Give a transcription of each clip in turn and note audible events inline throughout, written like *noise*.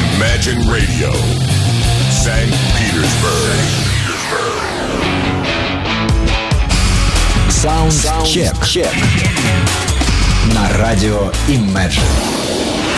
Imagine Radio, St. Petersburg. Саундчек. На радио Imagine.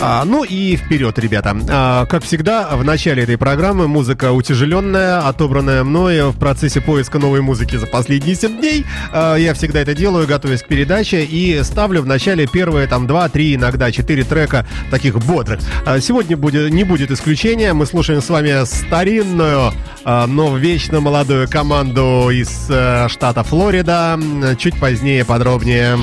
А, ну и вперед, ребята. А, как всегда, в начале этой программы музыка утяжеленная, отобранная мной в процессе поиска новой музыки за последние 7 дней. А, я всегда это делаю, готовясь к передаче, и ставлю в начале первые там 2-3, иногда 4 трека таких бодрых. А, сегодня будет, не будет исключения. Мы слушаем с вами старинную, а, но вечно молодую команду из а, штата Флорида. Чуть позднее подробнее.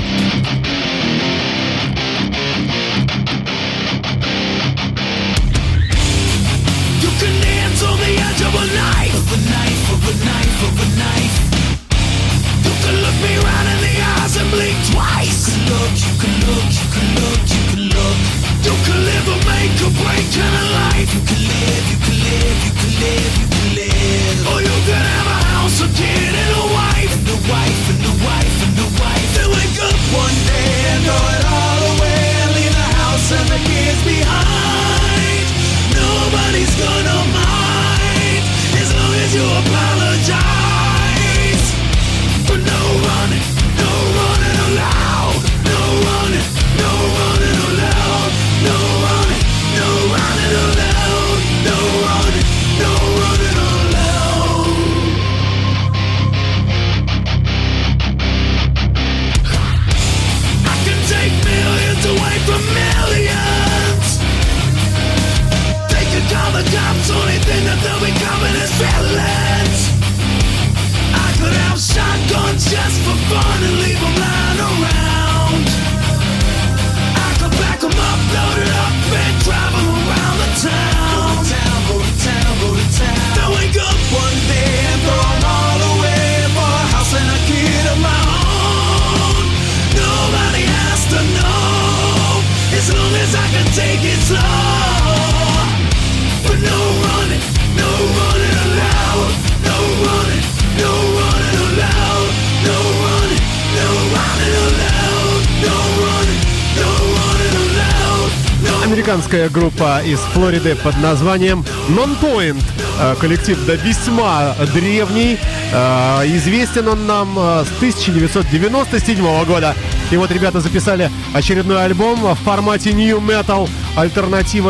Американская группа из Флориды под названием Nonpoint. Э, коллектив да весьма древний. Э, известен он нам э, с 1997 года. И вот ребята записали очередной альбом в формате New Metal,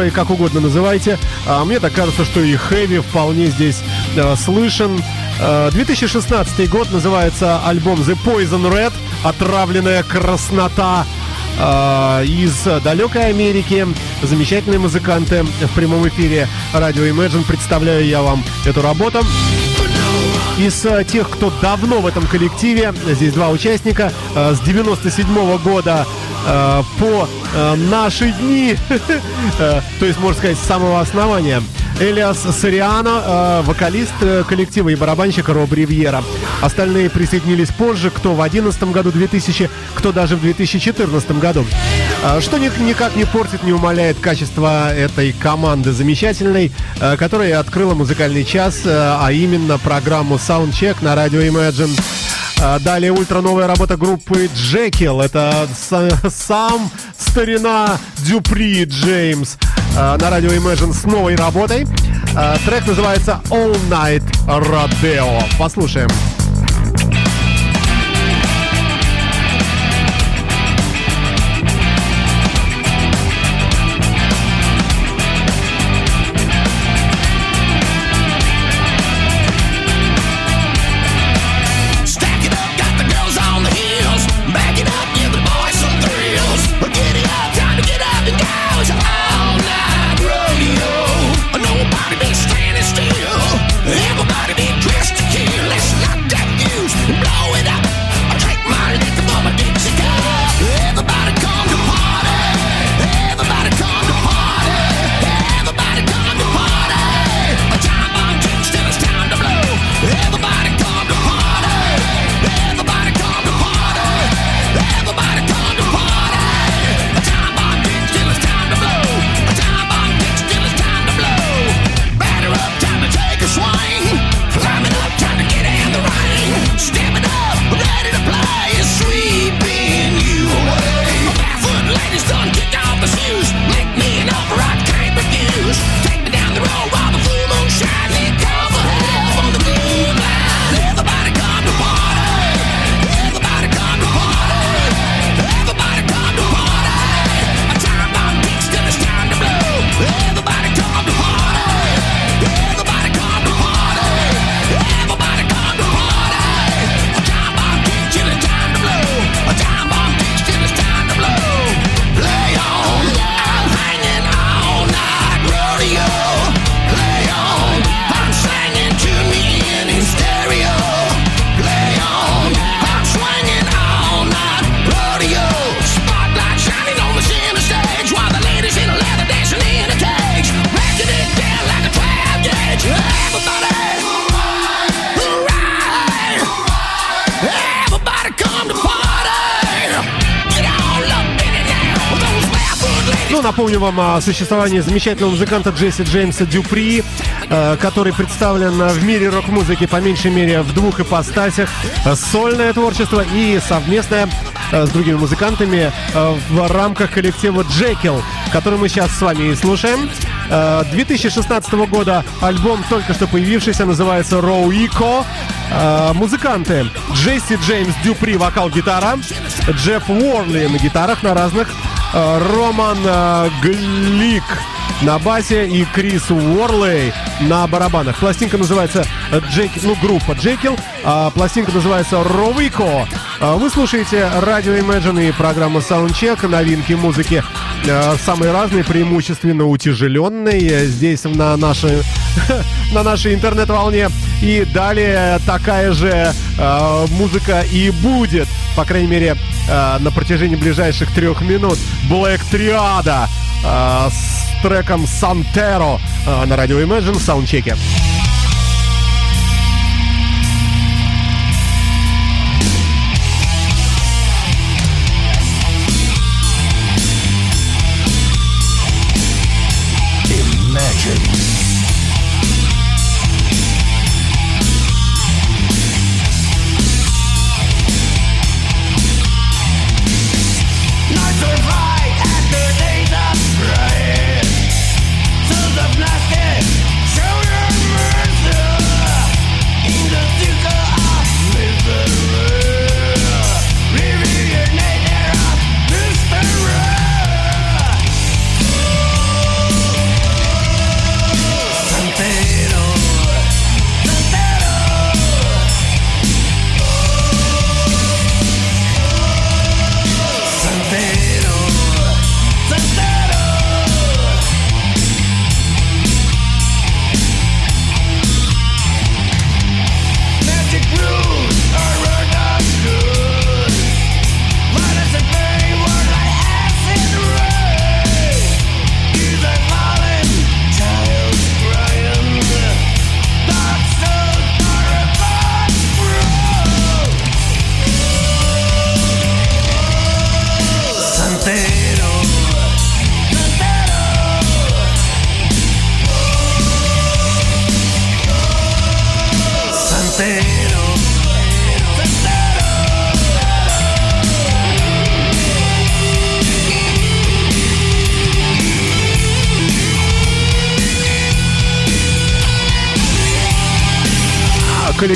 и как угодно называйте. А мне так кажется, что и хэви вполне здесь слышен. 2016 год называется альбом The Poison Red, отравленная краснота. Э, из далекой Америки. Замечательные музыканты в прямом эфире радио Imagine. Представляю я вам эту работу. Из э, тех, кто давно в этом коллективе, здесь два участника, э, с 97 -го года по наши дни, *laughs* то есть, можно сказать, с самого основания. Элиас Сориано, э, вокалист э, коллектива и барабанщик Роб Ривьера. Остальные присоединились позже, кто в 2011 году 2000, кто даже в 2014 году. Э, что никак не портит, не умаляет качество этой команды замечательной, которая открыла музыкальный час, а именно программу Soundcheck на радио Imagine. Далее ультра новая работа группы Джекил. Это сам старина Дюпри Джеймс. Э, на радио Imagine с новой работой. Э, трек называется All Night Rodeo. Послушаем. Everybody напомню вам о существовании замечательного музыканта Джесси Джеймса Дюпри, э, который представлен в мире рок-музыки по меньшей мере в двух ипостасях. Сольное творчество и совместное э, с другими музыкантами э, в рамках коллектива Джекил, который мы сейчас с вами и слушаем. 2016 года альбом, только что появившийся, называется Роу Ико. Музыканты Джесси Джеймс Дюпри, вокал, гитара, Джефф Уорли на гитарах на разных Роман э, Глик на басе и Крис Уорлей на барабанах. Пластинка называется Джеки, ну, группа Джекил, а пластинка называется Ровико. Вы слушаете радио Imagine и программа Soundcheck, новинки музыки э, самые разные, преимущественно утяжеленные, здесь на нашей, *laughs* на нашей интернет-волне. И далее такая же э, музыка и будет, по крайней мере, э, на протяжении ближайших трех минут. Black Triada э, с треком Santero э, на радио Imagine в саундчеке.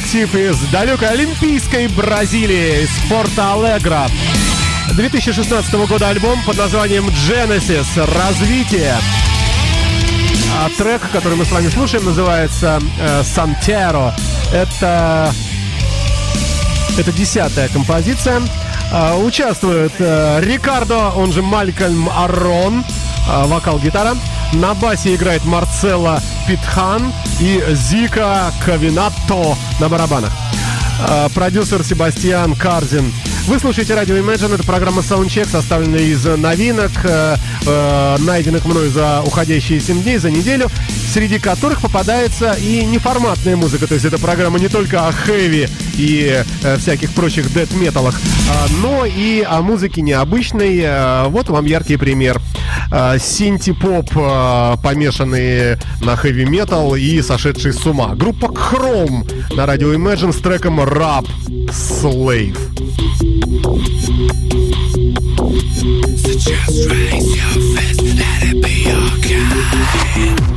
Коллектив из далекой Олимпийской Бразилии, из Порта Алегро. 2016 года альбом под названием Genesis «Развитие». А трек, который мы с вами слушаем, называется э, «Santiero». Это, это десятая композиция. Э, участвует э, Рикардо, он же Малькольм Аррон, э, вокал-гитара. На басе играет Марцелла Питхан и Зика Кавинатто на барабанах. А, продюсер Себастьян Карзин. Вы слушаете радио Imagine, это программа Soundcheck, составленная из новинок, э, э, найденных мной за уходящие 7 дней, за неделю, среди которых попадается и неформатная музыка, то есть это программа не только о хэви и э, всяких прочих дэт-металах, э, но и о музыке необычной. Э, вот вам яркий пример. Э, синти-поп, э, помешанный на хэви-метал и сошедший с ума. Группа Chrome на радио Imagine с треком Rap Slave. Just raise your fist, let it be okay.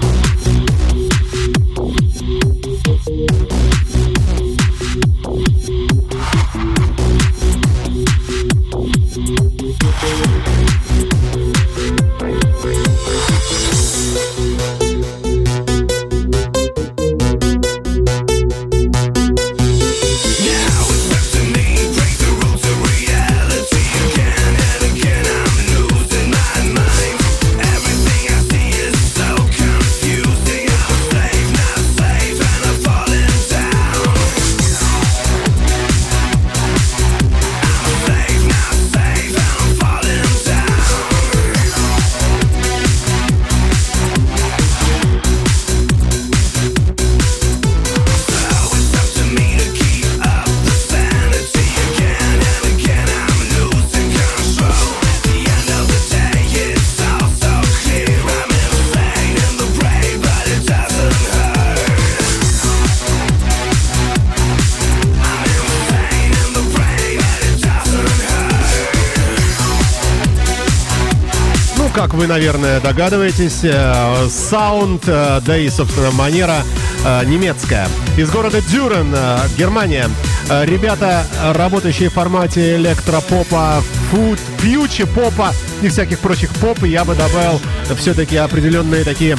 Вы, наверное, догадываетесь, э, саунд, э, да и, собственно, манера э, немецкая. Из города Дюрен, Германия. Ребята, работающие в формате электропопа, фуд, фьючи попа и всяких прочих поп, я бы добавил все-таки определенные такие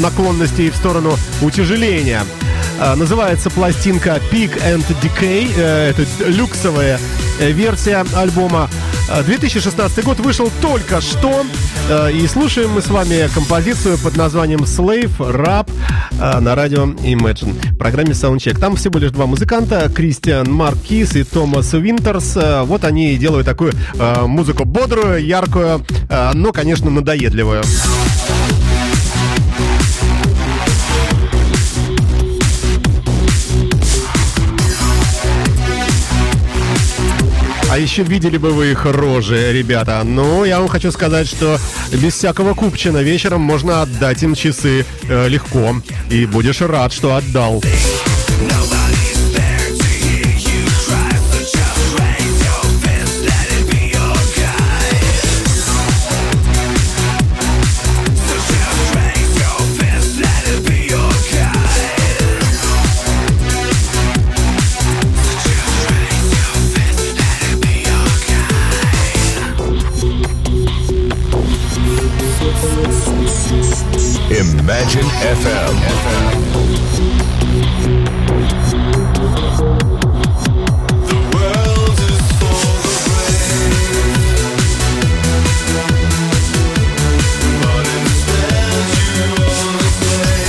наклонности в сторону утяжеления. Называется пластинка Peak and Decay. Это люксовая версия альбома. 2016 год вышел только что. Э, и слушаем мы с вами композицию под названием Slave Rap э, на радио Imagine в программе Soundcheck. Там всего лишь два музыканта, Кристиан Маркис и Томас Винтерс. Вот они делают такую музыку бодрую, яркую, но, конечно, надоедливую. А еще видели бы вы их рожи, ребята. Ну, я вам хочу сказать, что без всякого купчина вечером можно отдать им часы э, легко. И будешь рад, что отдал. Imagine FM.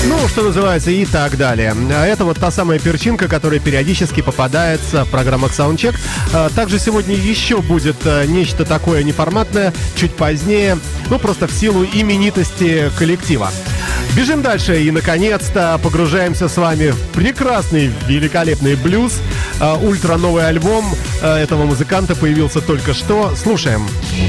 Ну, что называется, и так далее. А Это вот та самая перчинка, которая периодически попадается в программах Soundcheck. А, Также сегодня еще будет а, нечто такое неформатное, чуть позднее, ну, просто в силу именитости коллектива. Бежим дальше и, наконец-то, погружаемся с вами в прекрасный, великолепный блюз. А, Ультра новый альбом а, этого музыканта появился только что. Слушаем. Radio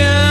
yeah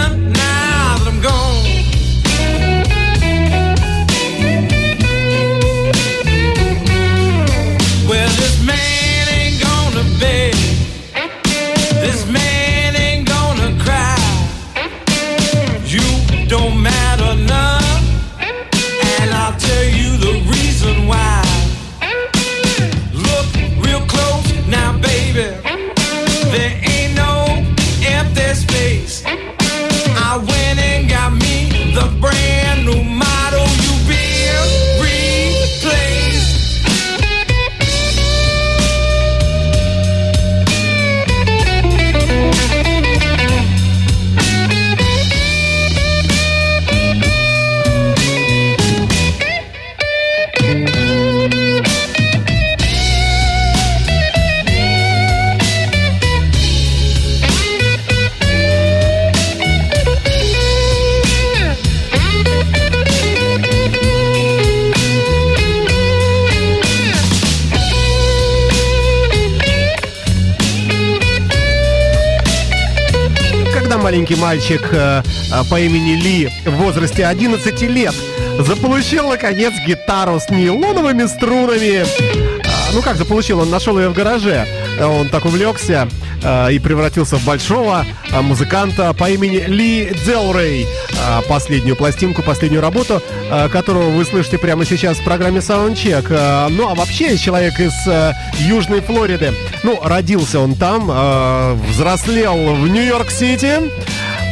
мальчик э, э, по имени Ли в возрасте 11 лет заполучил, наконец, гитару с нейлоновыми струнами. А, ну как заполучил? Он нашел ее в гараже. Он так увлекся э, и превратился в большого э, музыканта по имени Ли Делрей. Э, последнюю пластинку, последнюю работу, э, которую вы слышите прямо сейчас в программе Soundcheck. Э, ну а вообще человек из э, Южной Флориды. Ну, родился он там, э, взрослел в Нью-Йорк-Сити,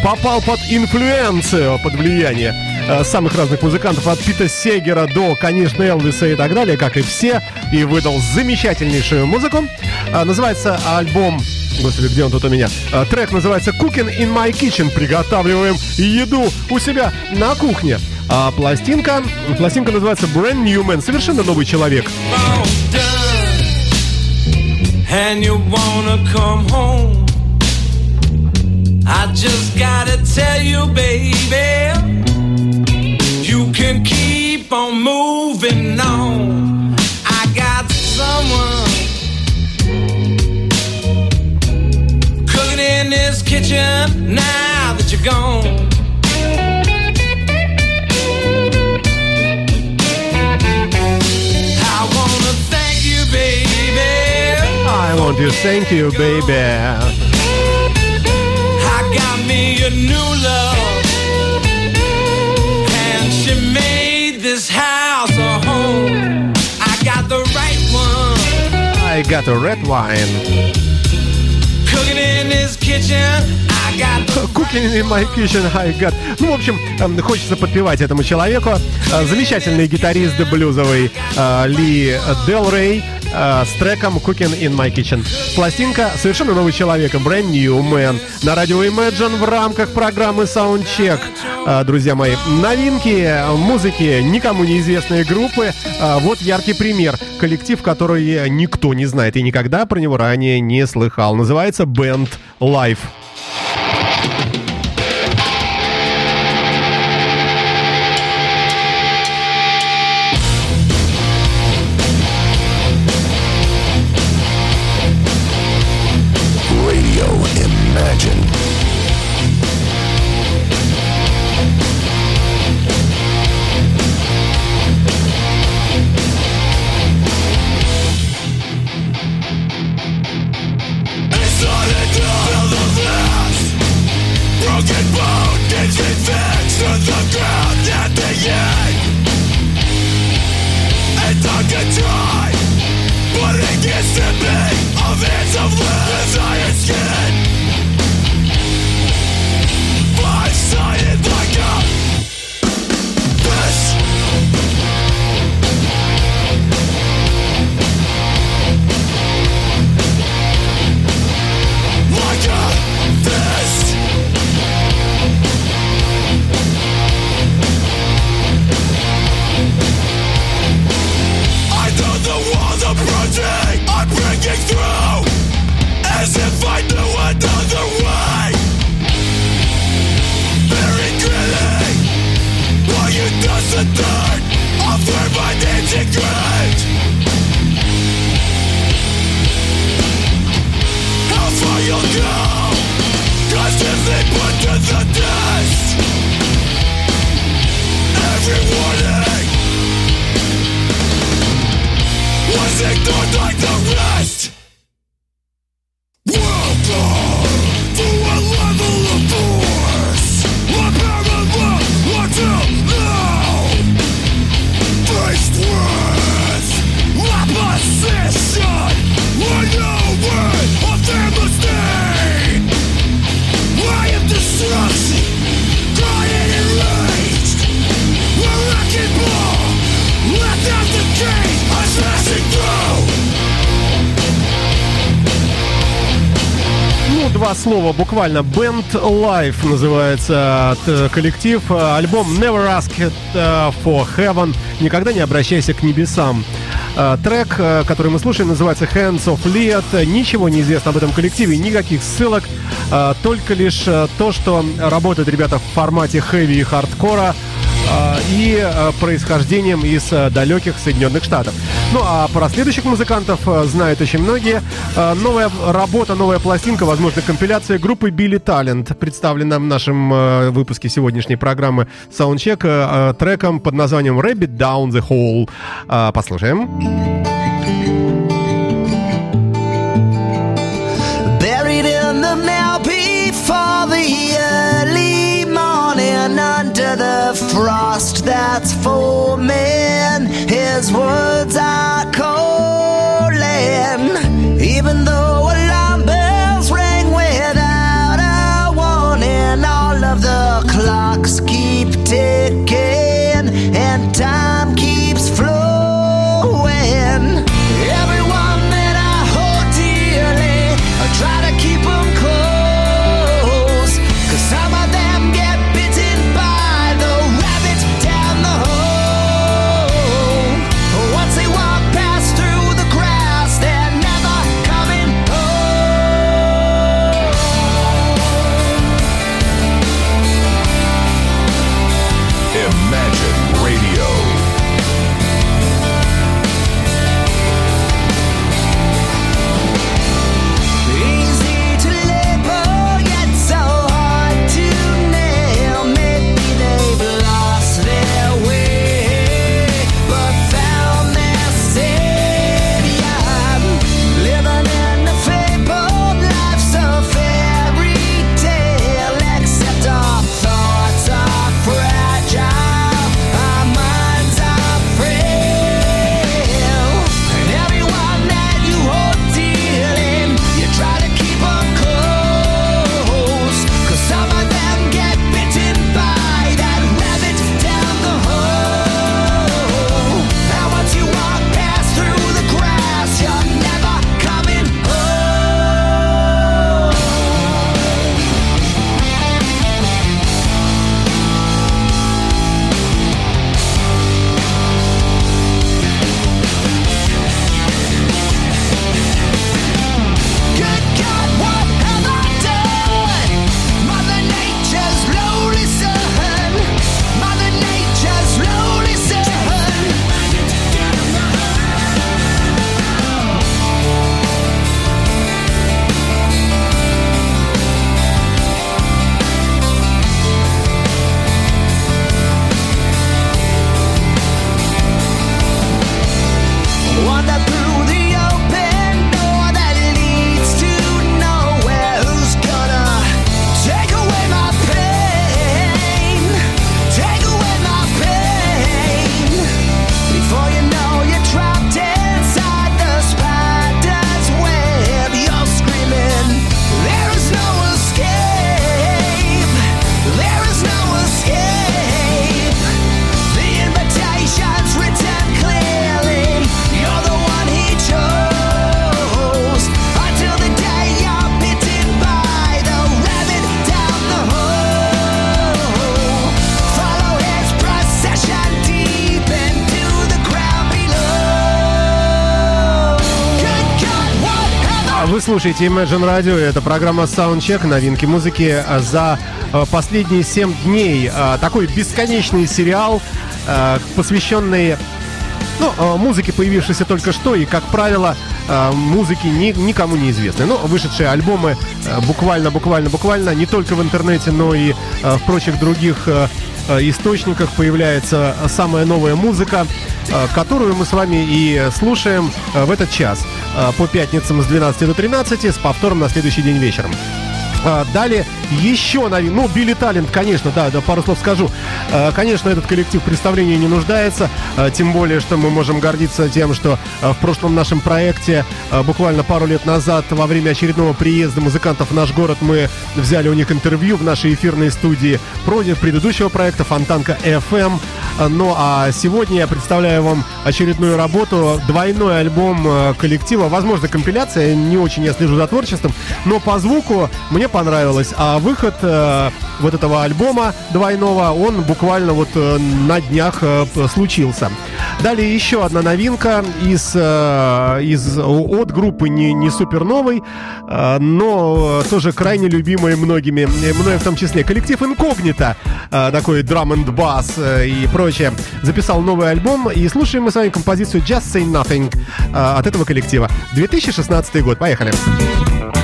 попал под инфлюенцию, под влияние э, самых разных музыкантов, от Пита Сегера до, конечно, Элвиса и так далее, как и все, и выдал замечательнейшую музыку. А, называется альбом Господи, где он тут у меня? А, трек называется Cooking in My Kitchen. Приготавливаем еду у себя на кухне. А пластинка, пластинка называется Brand New Man. Совершенно новый человек. and you wanna come home. Just gotta tell you, baby, you can keep on moving on. I got someone cooking in this kitchen now that you're gone. I wanna thank you, baby. I want to thank you, baby. I got a red wine. cooking in this kitchen. Cooking in my kitchen, I got. Ну, в общем, эм, хочется подпевать этому человеку. Э, Замечательный гитарист блюзовый э, Ли Делрей э, с треком Cooking in my kitchen. Пластинка совершенно новый человек, brand new man. На радио Imagine в рамках программы Soundcheck. Друзья мои, новинки музыки, никому неизвестные группы. Вот яркий пример. Коллектив, который никто не знает и никогда про него ранее не слыхал. Называется Band Life. Yeah. Два слова буквально. Band Life называется э, коллектив. Э, Альбом Never Ask It э, for Heaven. Никогда не обращайся к небесам. Трек, который мы слушаем, называется Hands of Liet. Ничего не известно об этом коллективе, никаких ссылок. Только лишь то, что работают ребята в формате хэви и хардкора. А, и а, происхождением из а, далеких Соединенных Штатов. Ну а про следующих музыкантов знают очень многие. Новая работа, новая пластинка, возможно, компиляция группы Billy Talent, представлена в нашем выпуске сегодняшней программы Soundcheck треком под названием Rabbit Down the Hole. А, послушаем. Frost that's forming. His words are слушаете Imagine Radio, это программа Soundcheck, новинки музыки за а, последние 7 дней. А, Такой бесконечный сериал, а, посвященный ну, музыке, появившейся только что, и, как правило, музыки ни- никому не известны. Ну, вышедшие альбомы буквально, буквально, буквально не только в интернете, но и в прочих других источниках появляется самая новая музыка, которую мы с вами и слушаем в этот час по пятницам с 12 до 13 с повтором на следующий день вечером. А, Далее еще новин. Ну, Билли Талент, конечно, да, да, пару слов скажу. А, Конечно, этот коллектив в представлении не нуждается, а, тем более, что мы можем гордиться тем, что в прошлом нашем проекте, буквально пару лет назад, во время очередного приезда музыкантов в наш город, мы взяли у них интервью в нашей эфирной студии против предыдущего проекта Фонтанка FM. Ну, а сегодня я представляю вам очередную работу, двойной альбом коллектива, возможно, компиляция, не очень я слежу за творчеством, но по звуку мне мне понравилось. А выход э, вот этого альбома двойного, он буквально вот э, на днях э, случился. Далее еще одна новинка из, э, из от группы не, не супер новой, э, но э, тоже крайне любимой многими, э, мной в том числе. Коллектив Инкогнито, э, такой драм and bass э, и прочее, записал новый альбом. И слушаем мы с вами композицию Just Say Nothing э, от этого коллектива. 2016 год. Поехали. If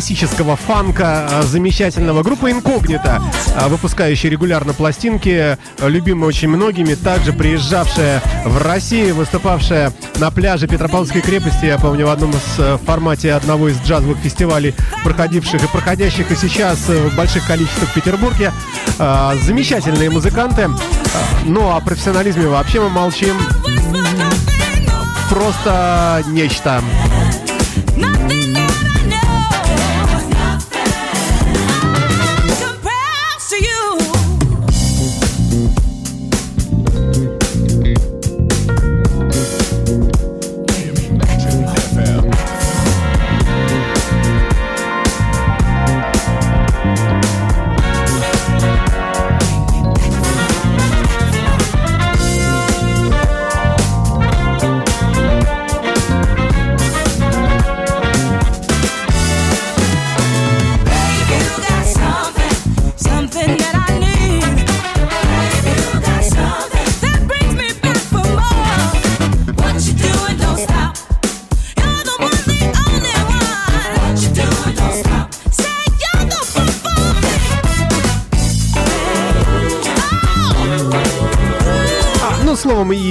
классического фанка э, замечательного. Группа Инкогнито, э, выпускающая регулярно пластинки, э, любимая очень многими, также приезжавшая в Россию, выступавшая на пляже Петропавловской крепости, я помню, в одном из формате одного из джазовых фестивалей, проходивших и проходящих и сейчас в больших количествах в Петербурге. Замечательные музыканты. Э, Ну, о профессионализме вообще мы молчим. Просто нечто.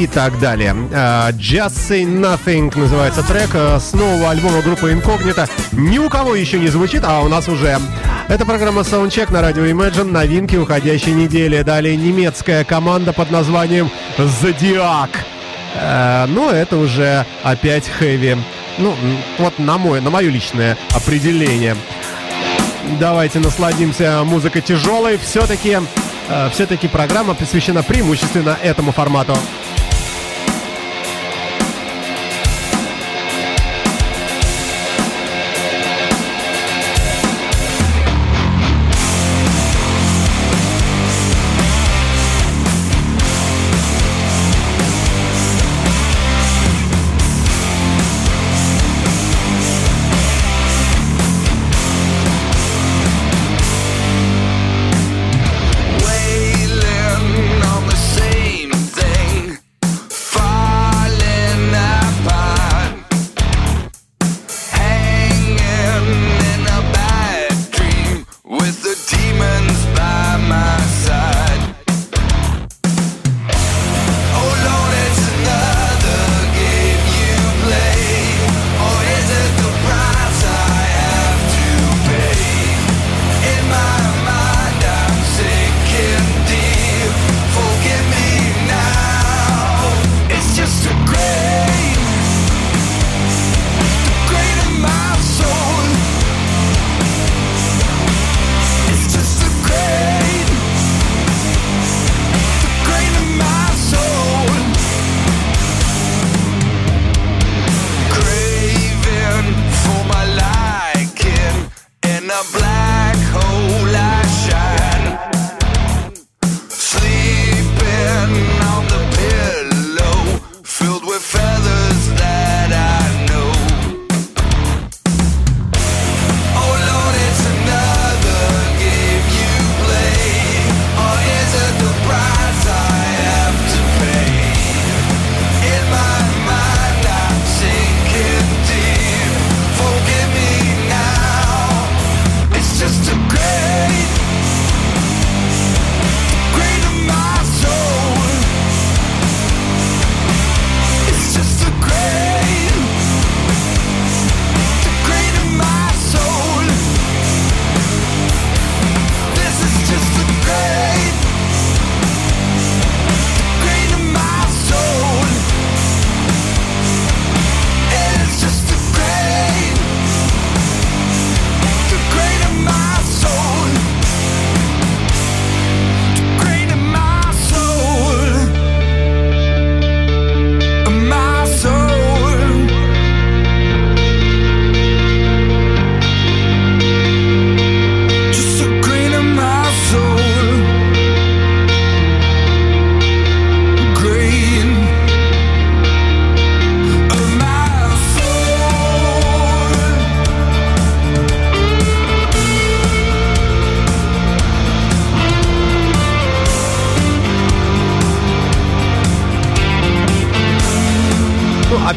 Так далее. А, Just Say Nothing называется трек а, с нового альбома группы Incognito. Ни у кого еще не звучит, а у нас уже. Это программа Soundcheck на радио Imagine. Новинки уходящей недели. Далее немецкая команда под названием Zodiac. Э, ну, это уже опять хэви. Ну, вот на, мой, на мое личное определение. Давайте насладимся музыкой тяжелой. Все-таки, все-таки программа посвящена преимущественно этому формату.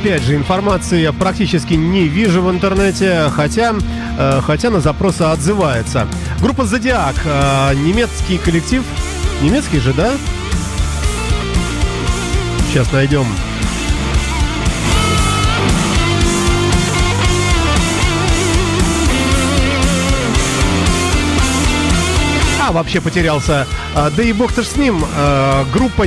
Опять же, информации я практически не вижу в интернете, хотя, э, хотя на запросы отзывается. Группа Зодиак, э, немецкий коллектив. Немецкий же, да? Сейчас найдем. А, вообще потерялся. А, Да и бог-то ж с ним. А, Группа,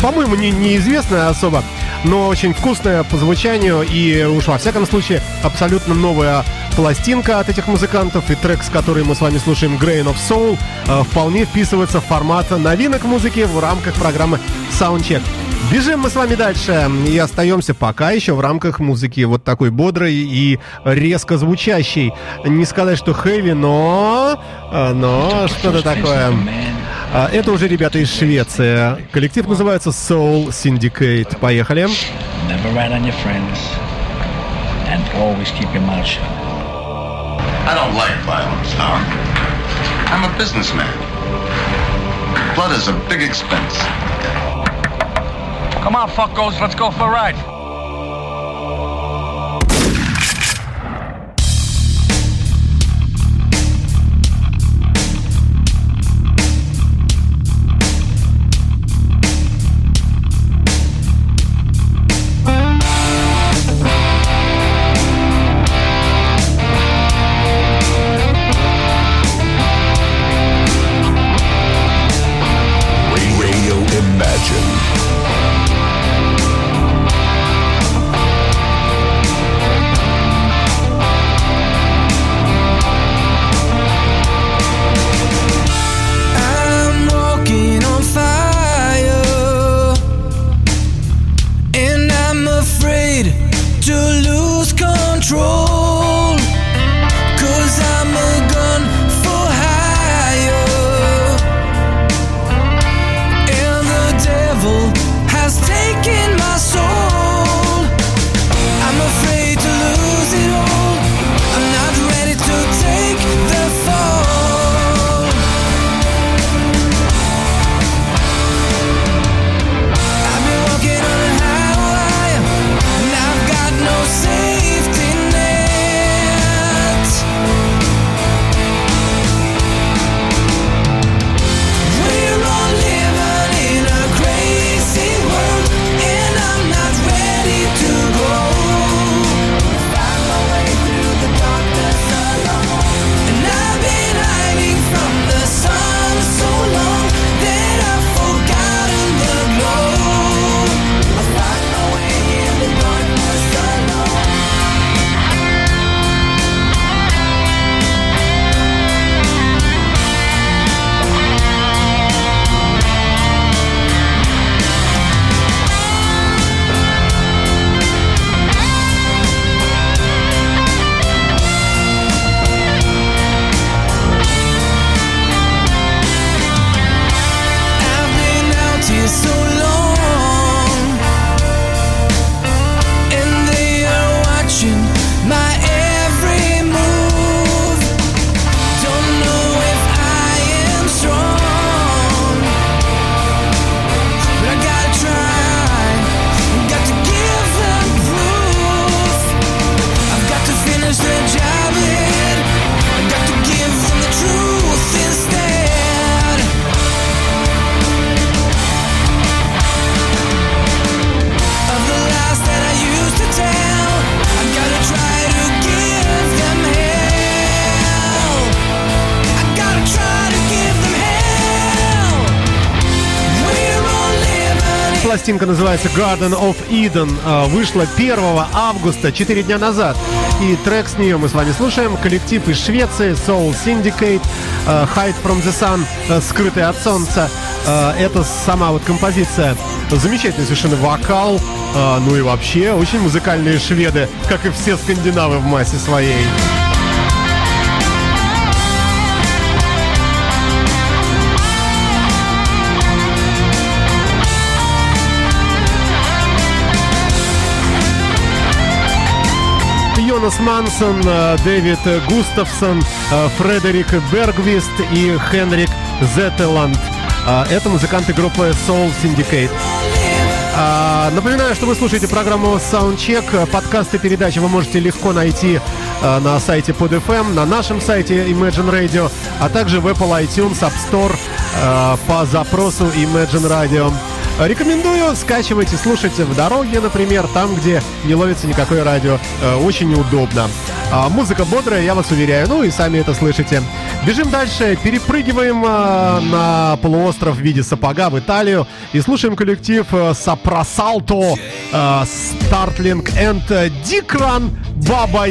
по-моему, не- неизвестная особо, но очень вкусная по звучанию и уж во всяком случае абсолютно новая пластинка от этих музыкантов и трек, с которой мы с вами слушаем Grain of Soul, а, вполне вписывается в формат новинок музыки в рамках программы Soundcheck. Бежим мы с вами дальше и остаемся пока еще в рамках музыки вот такой бодрой и резко звучащей. Не сказать, что хэви, но... а, но что-то такое. А, Это уже ребята из Швеции. Коллектив называется Soul Syndicate. Поехали. Never rat on your friends. And always keep your mouth shut. I don't like violence, Howard. I'm a businessman. Blood is a big expense. Come on, fuckos, let's go for a ride. Пластинка называется Garden of Eden. а, Вышла 1 августа, 4 дня назад. И трек с нее мы с вами слушаем. Коллектив из Швеции, Soul Syndicate, а, Hide from the Sun, а, Скрытый от солнца. Это сама вот композиция. Замечательный совершенно вокал. Ну и вообще, очень музыкальные шведы, как и все скандинавы в массе своей. Йонас Мансон, э, Дэвид Густавсон, э, Фредерик Бергвист и Хенрик Зеттеланд. Э, Это музыканты группы Soul Syndicate. А, А, Напоминаю, что вы слушаете программу Soundcheck. Подкасты передачи вы можете легко найти а, на сайте PodFM, на нашем сайте Imagine Radio, а также в Apple iTunes, App Store а, по запросу Imagine Radio. Рекомендую, скачивайте, слушайте в дороге, например, там, где не ловится никакое радио. Э, Очень удобно. А, Музыка бодрая, я вас уверяю, ну и сами это слышите. Бежим дальше, перепрыгиваем э, на полуостров в виде сапога в Италию и слушаем коллектив э, Сапросалто, Стартлинг and Дикран Баба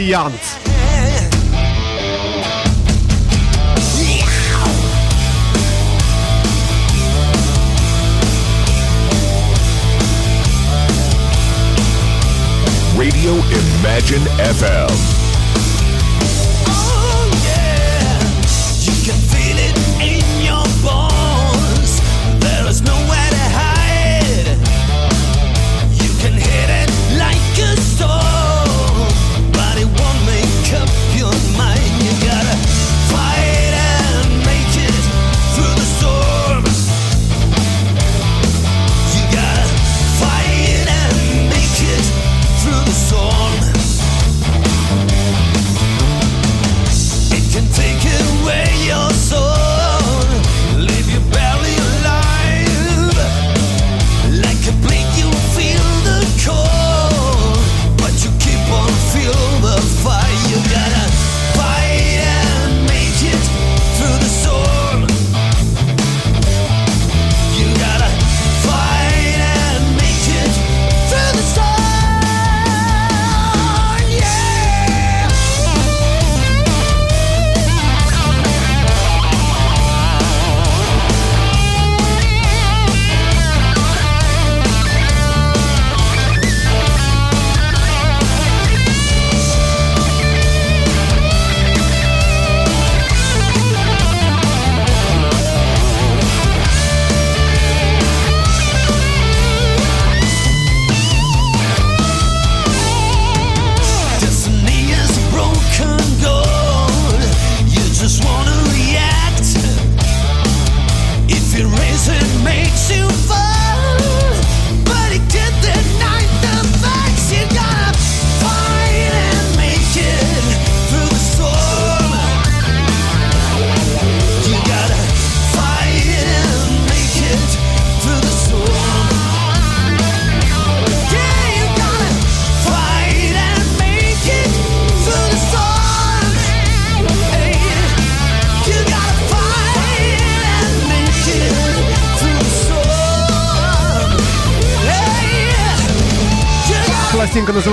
Radio Imagine FM.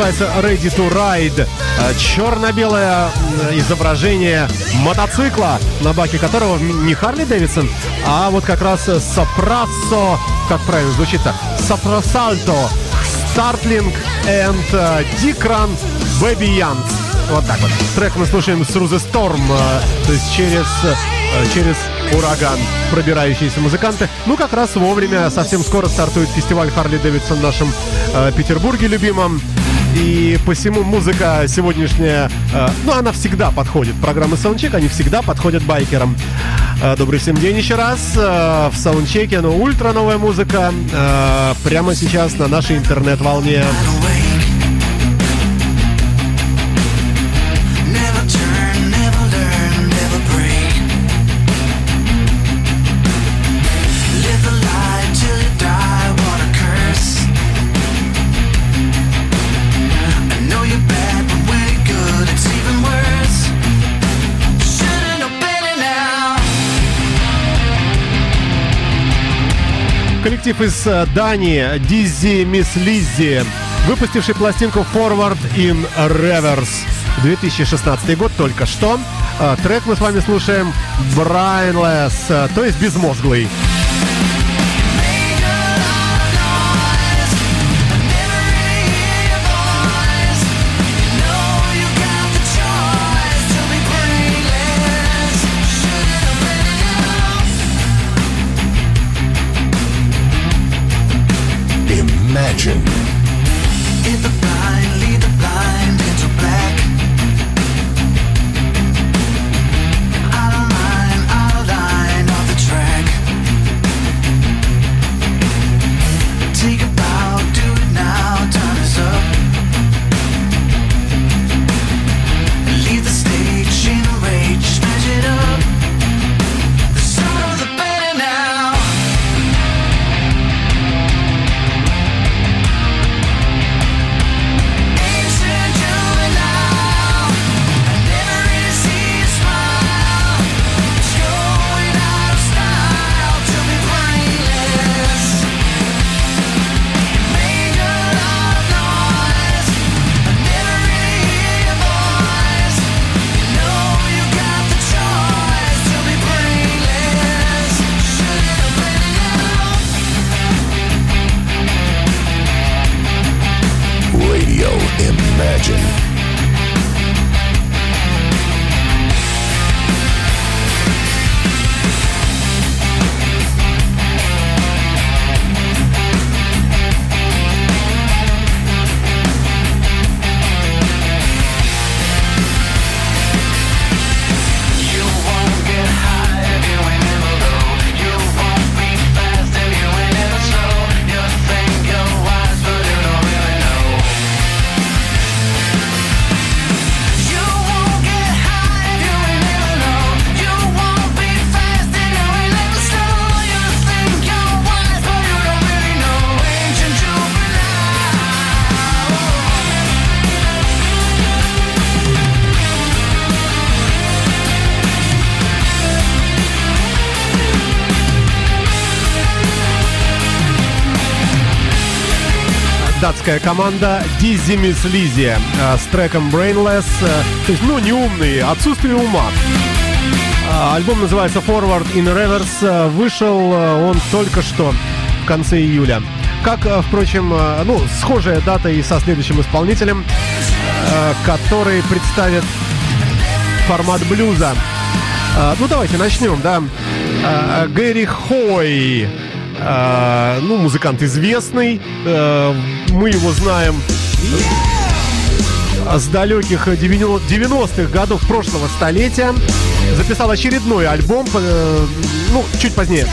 Называется Ready to Ride. Э, Черно-белое изображение мотоцикла, на баке которого не Харли Дэвидсон, а вот как раз Сопрассо, как правильно звучит-то, Сопросальто, Стартлинг and Дикран Бэби Янс. Вот так вот. Трек мы слушаем the Storm, э, то есть через, э, через ураган пробирающиеся музыканты. Ну, как раз вовремя, совсем скоро стартует фестиваль Харли Дэвидсон в нашем э, Петербурге любимом. И посему музыка сегодняшняя, э, ну, она всегда подходит. Программы Soundcheck, они всегда подходят байкерам. Э, добрый всем день еще раз. Э, в Саундчеке, ну, ультра новая музыка. э, прямо сейчас на нашей интернет-волне. Коллектив из э, Дании Диззи Мисс Лиззи, выпустивший пластинку Forward in Reverse. 2016 год только что. Э, Трек мы с вами слушаем Brainless, э, то есть безмозглый. Religion. Датская команда Dizzy Lizzy э, с треком Brainless, э, то есть, ну, неумный, отсутствие ума. А, Альбом называется Forward in Reverse, э, вышел э, он только что в конце июля. Как, э, впрочем, э, ну, схожая дата и со следующим исполнителем, э, который представит формат блюза. Ну, давайте начнем, да. Гэри Хой. А, ну, музыкант известный. А, мы его знаем с далеких 90-х годов прошлого столетия. Записал очередной альбом, э, ну, чуть позднее.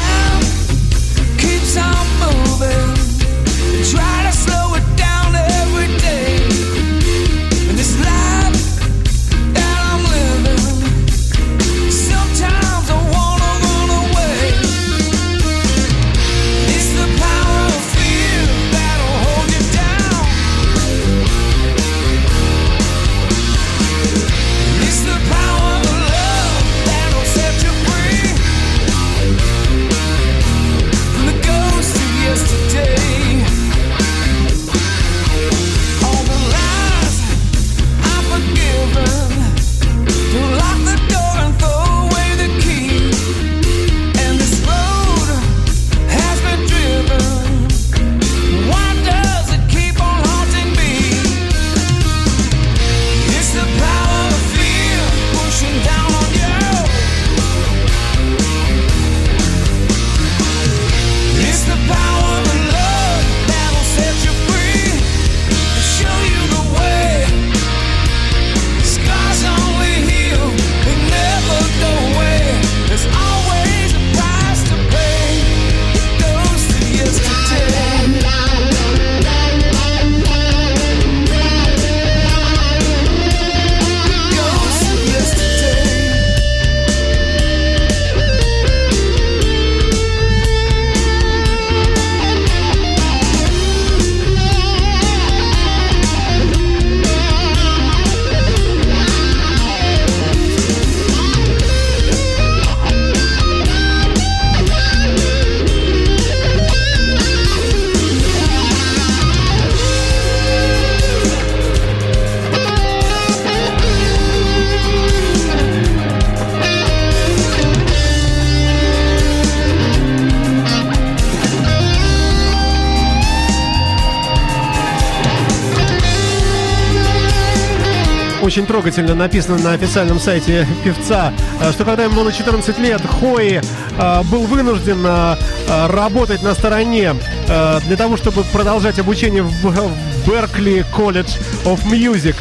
Очень трогательно написано на официальном сайте певца, э, что когда ему было 14 лет, Хои э, был вынужден э, э, работать на стороне э, для того, чтобы продолжать обучение в Беркли Колледж of Music.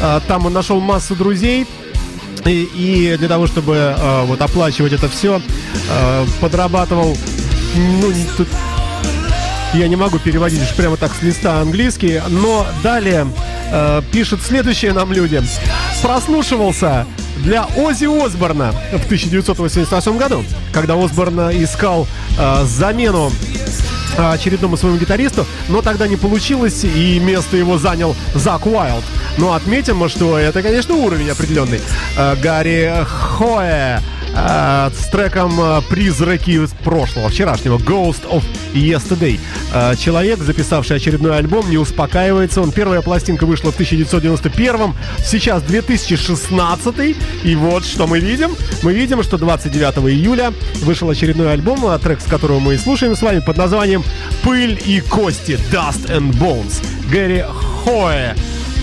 Э, Там он нашел массу друзей, и, и для того, чтобы э, вот оплачивать это все, подрабатывал, ну, тут я не могу переводить уж прямо так с листа английский, но далее э, пишут следующие нам люди. Прослушивался для Ози Осборна в 1988 году, когда Осборн искал э, замену э, очередному своему гитаристу, но тогда не получилось, и место его занял Зак Уайлд. Но отметим, что это, конечно, уровень определенный. Э, Гарри Хоэ э, с треком э, «Призраки из прошлого», вчерашнего, «Ghost of Yesterday». Э, Человек, записавший очередной альбом, не успокаивается. Он первая пластинка вышла в 1991 сейчас 2016 и вот что мы видим. Мы видим, что 29 июля вышел очередной альбом, а трек с которого мы и слушаем с вами под названием «Пыль и кости» Dust and Bones. Гэри Хоэ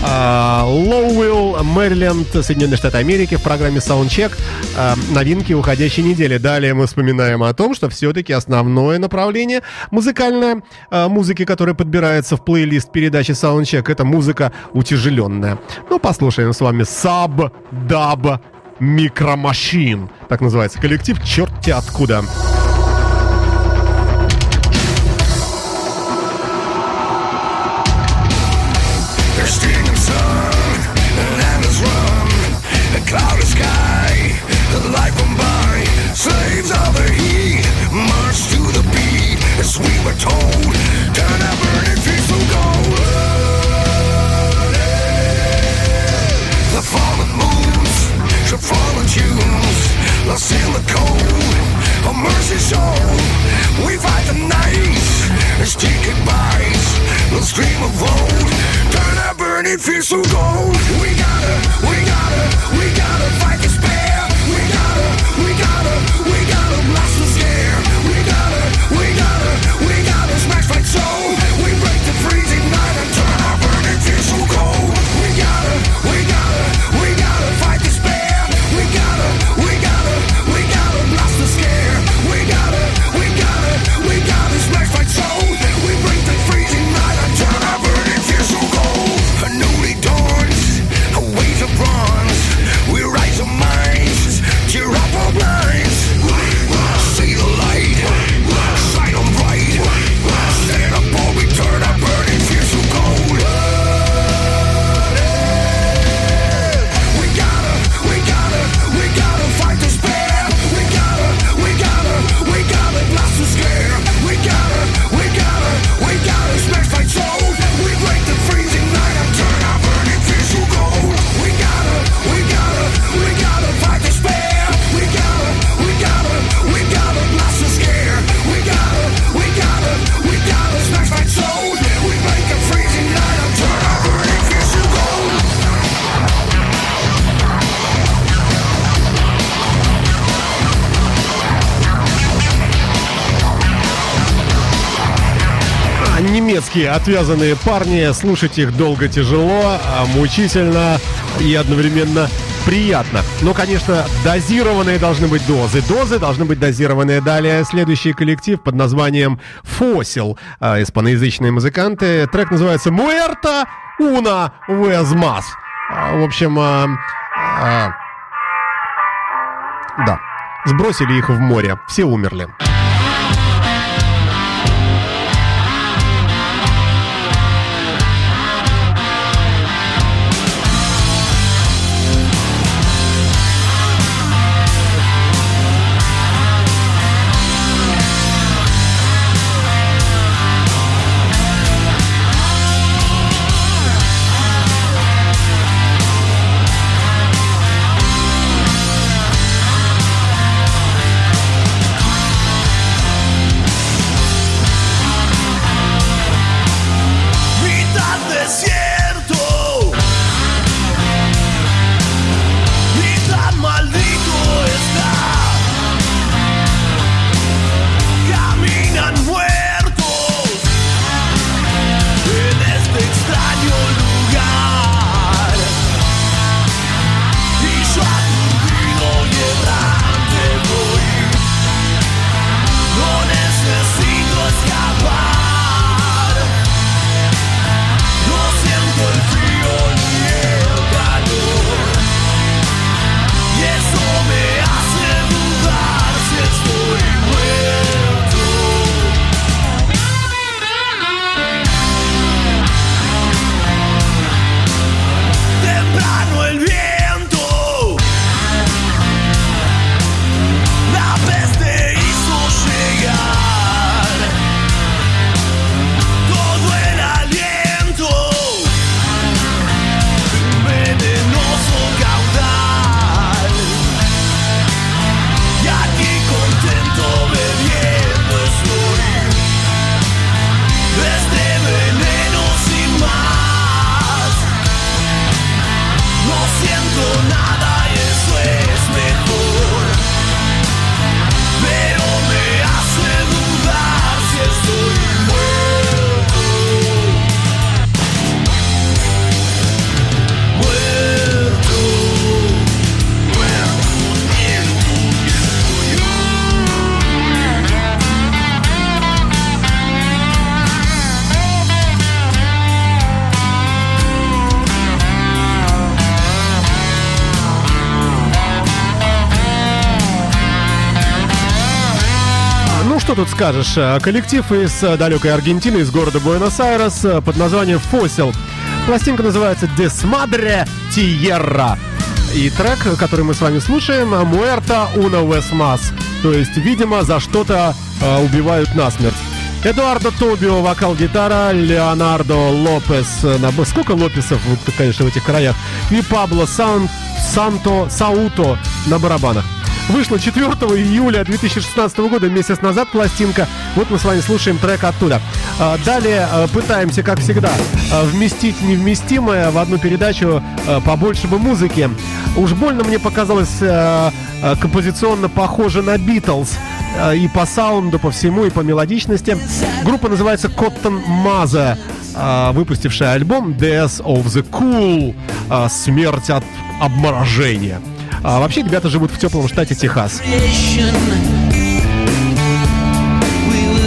а, Лоуэлл, Мэриленд, Соединенные Штаты Америки в программе Soundcheck. А, новинки уходящей недели. Далее мы вспоминаем о том, что все-таки основное направление музыкальное а, музыки, которая подбирается в плейлист передачи Soundcheck, это музыка утяжеленная. Ну, послушаем с вами Саб Даб Микромашин. Так называется коллектив черти откуда. Откуда? дерзкие, отвязанные парни. Слушать их долго тяжело, а мучительно и одновременно приятно. Но, конечно, дозированные должны быть дозы. Дозы должны быть дозированные. Далее следующий коллектив под названием «Фосил». А, испаноязычные музыканты. Трек называется «Муэрта уна везмас». А, в общем, а, а, да, сбросили их в море. Все умерли. Все умерли. Скажешь? Э, Коллектив из э, далекой Аргентины, из города Буэнос-Айрес э, под названием Fossil. Пластинка называется Desmadre Tierra. И трек, который мы с вами слушаем, Muerta una vez. То есть, видимо, за что-то э, убивают насмерть. Эдуардо Тобио, вокал-гитара, Леонардо Лопес, на- сколько Лопесов, конечно, в этих краях, и Пабло Сан, Санто Сауто на барабанах. Вышла 4 июля 2016 года, месяц назад пластинка. Вот мы с вами слушаем трек оттуда. А, Далее э, пытаемся, как всегда, э, вместить невместимое в одну передачу побольше бы музыки. Уж больно мне показалось композиционно похоже на Битлз. И по саунду, по всему, и по мелодичности. Группа называется Cotton э, выпустившая альбом Death of the Cool. Смерть от обморожения. А вообще ребята живут в теплом штате Техас. creation. We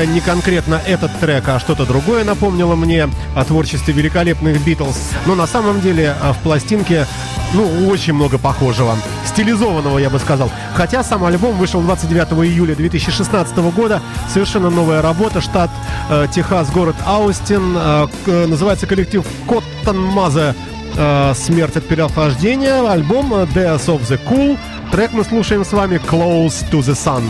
э, не конкретно этот трек, а что-то другое напомнило мне о творчестве великолепных Битлз. Но на самом деле э, в пластинке, ну, очень много похожего. Стилизованного, я бы сказал. Хотя сам альбом вышел 29 июля 2016 года. Совершенно новая работа. Штат э, Техас, город Аустин. Э, к- называется коллектив Cotton Mother. э, Смерть от переохлаждения. Альбом э, Death of the Cool. Трек мы слушаем с вами Close to the Sun.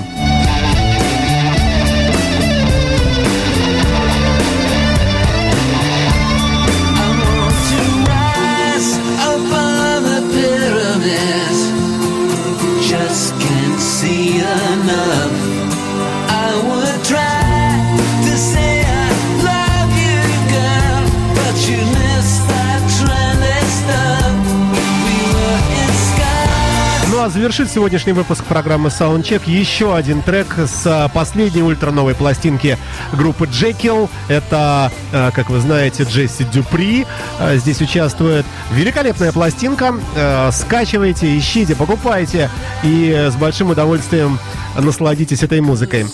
Завершит сегодняшний выпуск программы Soundcheck еще один трек с а, последней ультра-новой пластинки группы Джекил. Это, а, как вы знаете, Джесси Дюпри а, здесь участвует. Великолепная пластинка. Скачивайте, ищите, покупайте и с большим удовольствием насладитесь этой музыкой.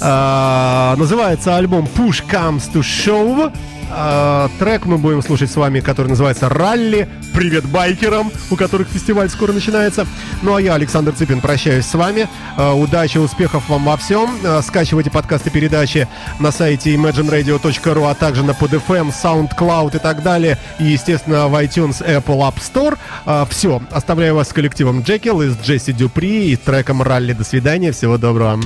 Называется альбом Push Comes to Shove. А, Трек мы будем слушать с вами, который называется «Ралли». Привет байкерам, у которых фестиваль скоро начинается. Ну а я, Александр Цыпин, прощаюсь с вами. А, Удачи, успехов вам во всем. А, Скачивайте подкасты передачи на сайте imagineradio.ru, а также на PodFM, SoundCloud и так далее. И, естественно, в iTunes, Apple App Store. Все. Оставляю вас с коллективом Джекил из Джесси Дюпри и треком «Ралли». До свидания. Всего доброго.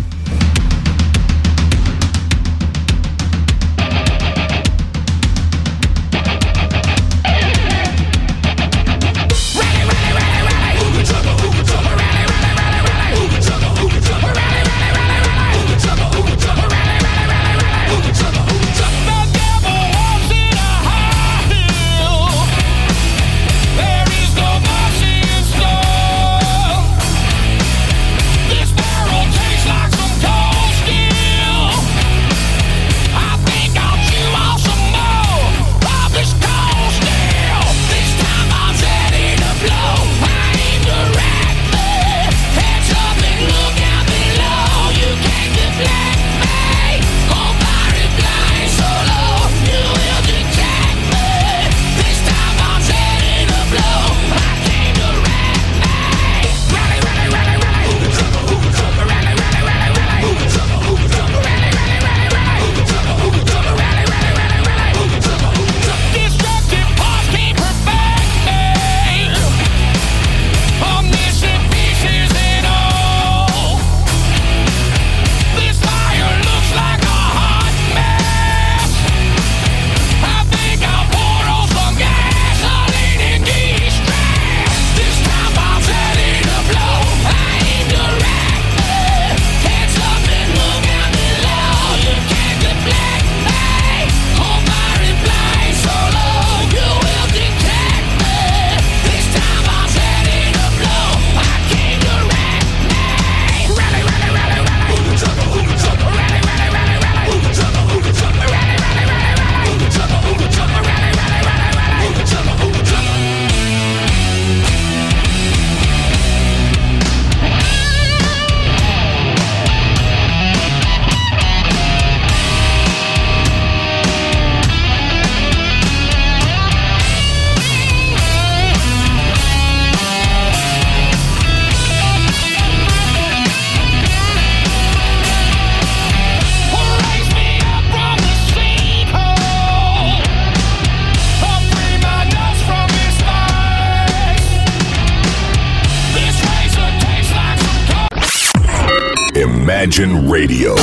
Imagine Radio,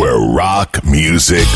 where rock music.